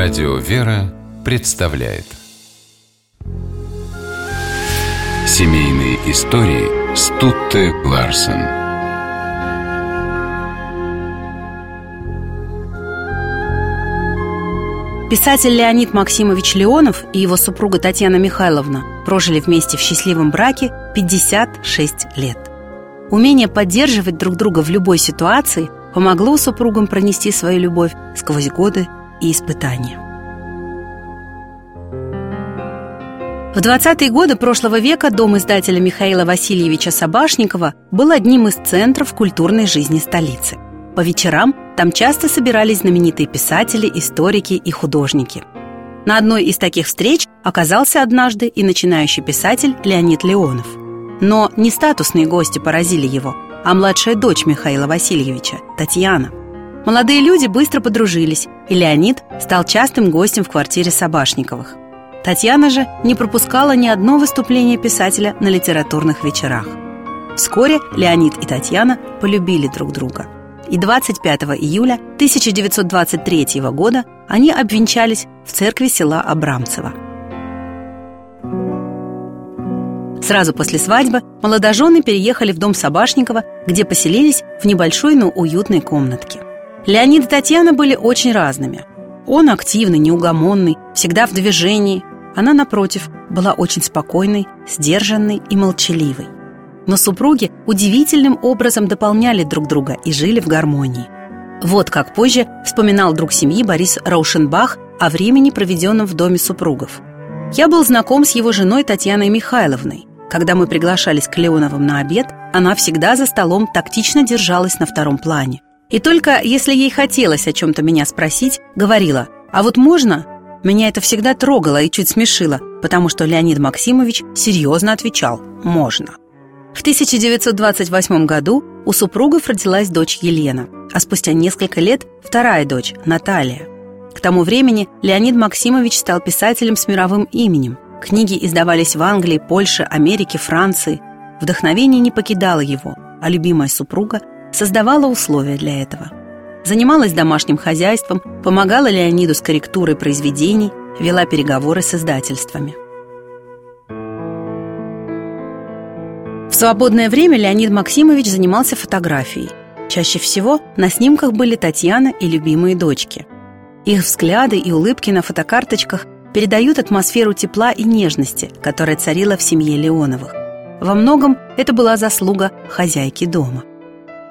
Радио «Вера» представляет Семейные истории Стутте Ларсен Писатель Леонид Максимович Леонов и его супруга Татьяна Михайловна прожили вместе в счастливом браке 56 лет. Умение поддерживать друг друга в любой ситуации помогло супругам пронести свою любовь сквозь годы и испытания. В 20-е годы прошлого века дом издателя Михаила Васильевича Собашникова был одним из центров культурной жизни столицы. По вечерам там часто собирались знаменитые писатели, историки и художники. На одной из таких встреч оказался однажды и начинающий писатель Леонид Леонов. Но не статусные гости поразили его, а младшая дочь Михаила Васильевича, Татьяна. Молодые люди быстро подружились, и Леонид стал частым гостем в квартире Собашниковых. Татьяна же не пропускала ни одно выступление писателя на литературных вечерах. Вскоре Леонид и Татьяна полюбили друг друга. И 25 июля 1923 года они обвенчались в церкви села Абрамцево. Сразу после свадьбы молодожены переехали в дом Собашникова, где поселились в небольшой, но уютной комнатке. Леонид и Татьяна были очень разными. Он активный, неугомонный, всегда в движении. Она, напротив, была очень спокойной, сдержанной и молчаливой. Но супруги удивительным образом дополняли друг друга и жили в гармонии. Вот как позже вспоминал друг семьи Борис Раушенбах о времени, проведенном в доме супругов. «Я был знаком с его женой Татьяной Михайловной. Когда мы приглашались к Леоновым на обед, она всегда за столом тактично держалась на втором плане. И только если ей хотелось о чем-то меня спросить, говорила «А вот можно?» Меня это всегда трогало и чуть смешило, потому что Леонид Максимович серьезно отвечал «Можно». В 1928 году у супругов родилась дочь Елена, а спустя несколько лет вторая дочь Наталья. К тому времени Леонид Максимович стал писателем с мировым именем. Книги издавались в Англии, Польше, Америке, Франции. Вдохновение не покидало его, а любимая супруга создавала условия для этого. Занималась домашним хозяйством, помогала Леониду с корректурой произведений, вела переговоры с издательствами. В свободное время Леонид Максимович занимался фотографией. Чаще всего на снимках были Татьяна и любимые дочки. Их взгляды и улыбки на фотокарточках передают атмосферу тепла и нежности, которая царила в семье Леоновых. Во многом это была заслуга хозяйки дома.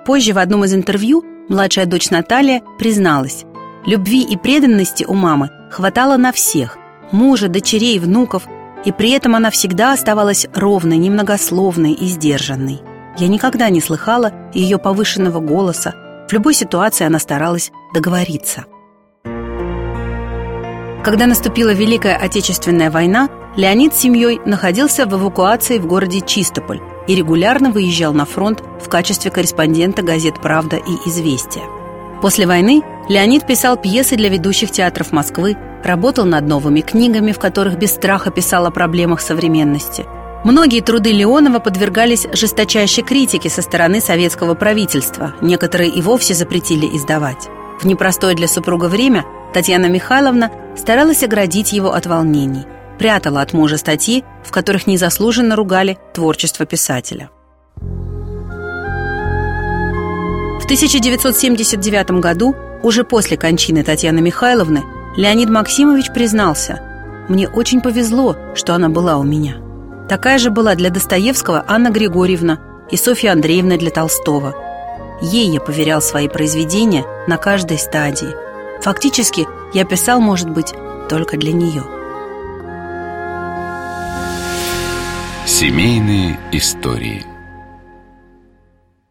Позже в одном из интервью младшая дочь Наталья призналась, любви и преданности у мамы хватало на всех – мужа, дочерей, внуков, и при этом она всегда оставалась ровной, немногословной и сдержанной. Я никогда не слыхала ее повышенного голоса, в любой ситуации она старалась договориться. Когда наступила Великая Отечественная война, Леонид с семьей находился в эвакуации в городе Чистополь, и регулярно выезжал на фронт в качестве корреспондента газет «Правда» и «Известия». После войны Леонид писал пьесы для ведущих театров Москвы, работал над новыми книгами, в которых без страха писал о проблемах современности. Многие труды Леонова подвергались жесточайшей критике со стороны советского правительства, некоторые и вовсе запретили издавать. В непростое для супруга время Татьяна Михайловна старалась оградить его от волнений – прятала от мужа статьи, в которых незаслуженно ругали творчество писателя. В 1979 году, уже после кончины Татьяны Михайловны, Леонид Максимович признался «Мне очень повезло, что она была у меня». Такая же была для Достоевского Анна Григорьевна и Софья Андреевна для Толстого. Ей я поверял свои произведения на каждой стадии. Фактически, я писал, может быть, только для нее – Семейные истории –